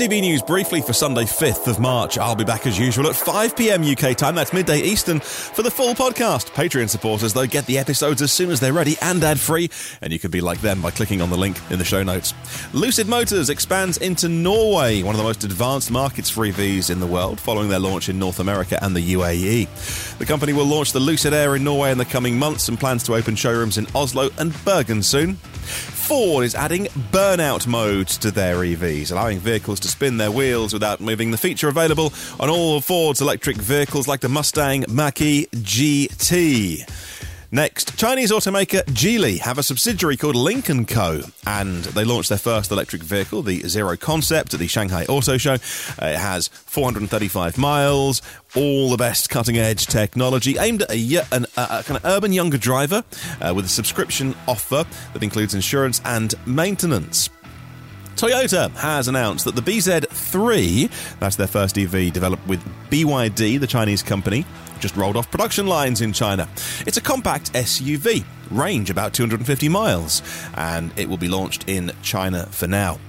EV News briefly for Sunday, 5th of March. I'll be back as usual at 5 pm UK time, that's midday Eastern, for the full podcast. Patreon supporters, though, get the episodes as soon as they're ready and ad free, and you can be like them by clicking on the link in the show notes. Lucid Motors expands into Norway, one of the most advanced markets for EVs in the world, following their launch in North America and the UAE. The company will launch the Lucid Air in Norway in the coming months and plans to open showrooms in Oslo and Bergen soon. Ford is adding burnout modes to their EVs, allowing vehicles to spin their wheels without moving. The feature available on all Ford's electric vehicles like the Mustang Mach E GT. Next, Chinese automaker Geely have a subsidiary called Lynk & Co. And they launched their first electric vehicle, the Zero Concept, at the Shanghai Auto Show. Uh, it has 435 miles, all the best cutting edge technology aimed at a, an, a kind of urban younger driver uh, with a subscription offer that includes insurance and maintenance. Toyota has announced that the BZ3, that's their first EV developed with BYD, the Chinese company, just rolled off production lines in China. It's a compact SUV, range about 250 miles, and it will be launched in China for now.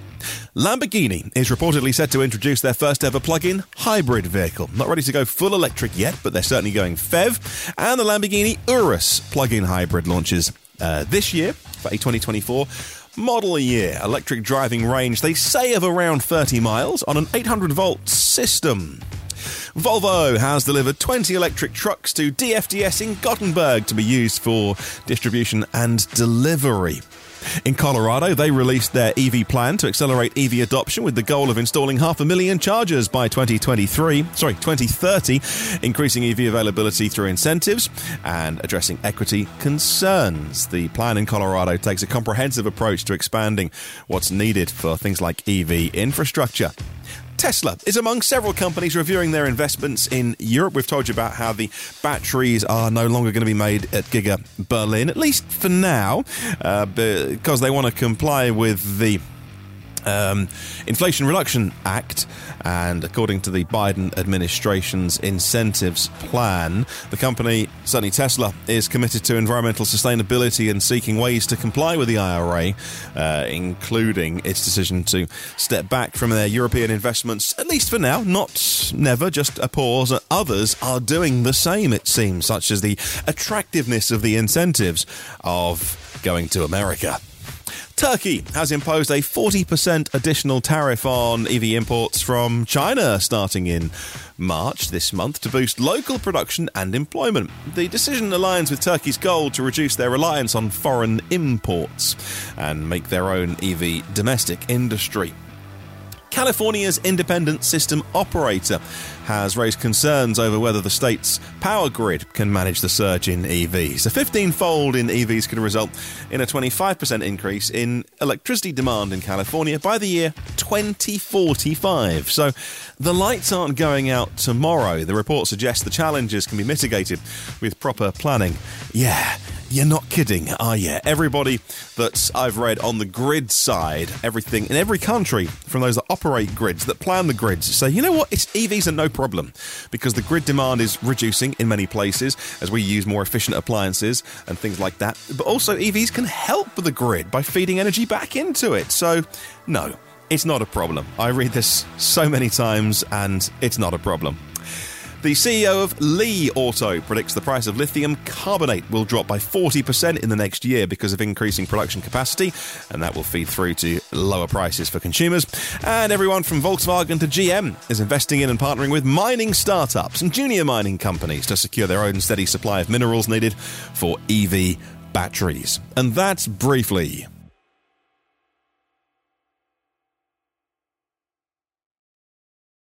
Lamborghini is reportedly set to introduce their first ever plug in hybrid vehicle. Not ready to go full electric yet, but they're certainly going PHEV. And the Lamborghini Urus plug in hybrid launches uh, this year for a 2024 model year. Electric driving range, they say, of around 30 miles on an 800 volt system. Volvo has delivered 20 electric trucks to DFDS in Gothenburg to be used for distribution and delivery. In Colorado, they released their EV plan to accelerate EV adoption with the goal of installing half a million chargers by 2023, sorry, 2030, increasing EV availability through incentives and addressing equity concerns. The plan in Colorado takes a comprehensive approach to expanding what's needed for things like EV infrastructure. Tesla is among several companies reviewing their investments in Europe. We've told you about how the batteries are no longer going to be made at Giga Berlin, at least for now, uh, because they want to comply with the um, Inflation Reduction Act, and according to the Biden administration's incentives plan, the company, certainly Tesla, is committed to environmental sustainability and seeking ways to comply with the IRA, uh, including its decision to step back from their European investments, at least for now, not never, just a pause. Others are doing the same, it seems, such as the attractiveness of the incentives of going to America. Turkey has imposed a 40% additional tariff on EV imports from China starting in March this month to boost local production and employment. The decision aligns with Turkey's goal to reduce their reliance on foreign imports and make their own EV domestic industry. California's independent system operator has raised concerns over whether the state's power grid can manage the surge in EVs. A 15 fold in EVs could result in a 25% increase in electricity demand in California by the year 2045. So the lights aren't going out tomorrow. The report suggests the challenges can be mitigated with proper planning. Yeah, you're not kidding, are you? Everybody that I've read on the grid side, everything in every country, from those that operate grids, that plan the grids, say, you know what, it's EVs are no problem because the grid demand is reducing in many places as we use more efficient appliances and things like that. But also, EVs can help the grid by feeding energy back into it. So, no, it's not a problem. I read this so many times and it's not a problem. The CEO of Li Auto predicts the price of lithium carbonate will drop by 40% in the next year because of increasing production capacity, and that will feed through to lower prices for consumers. And everyone from Volkswagen to GM is investing in and partnering with mining startups and junior mining companies to secure their own steady supply of minerals needed for EV batteries. And that's briefly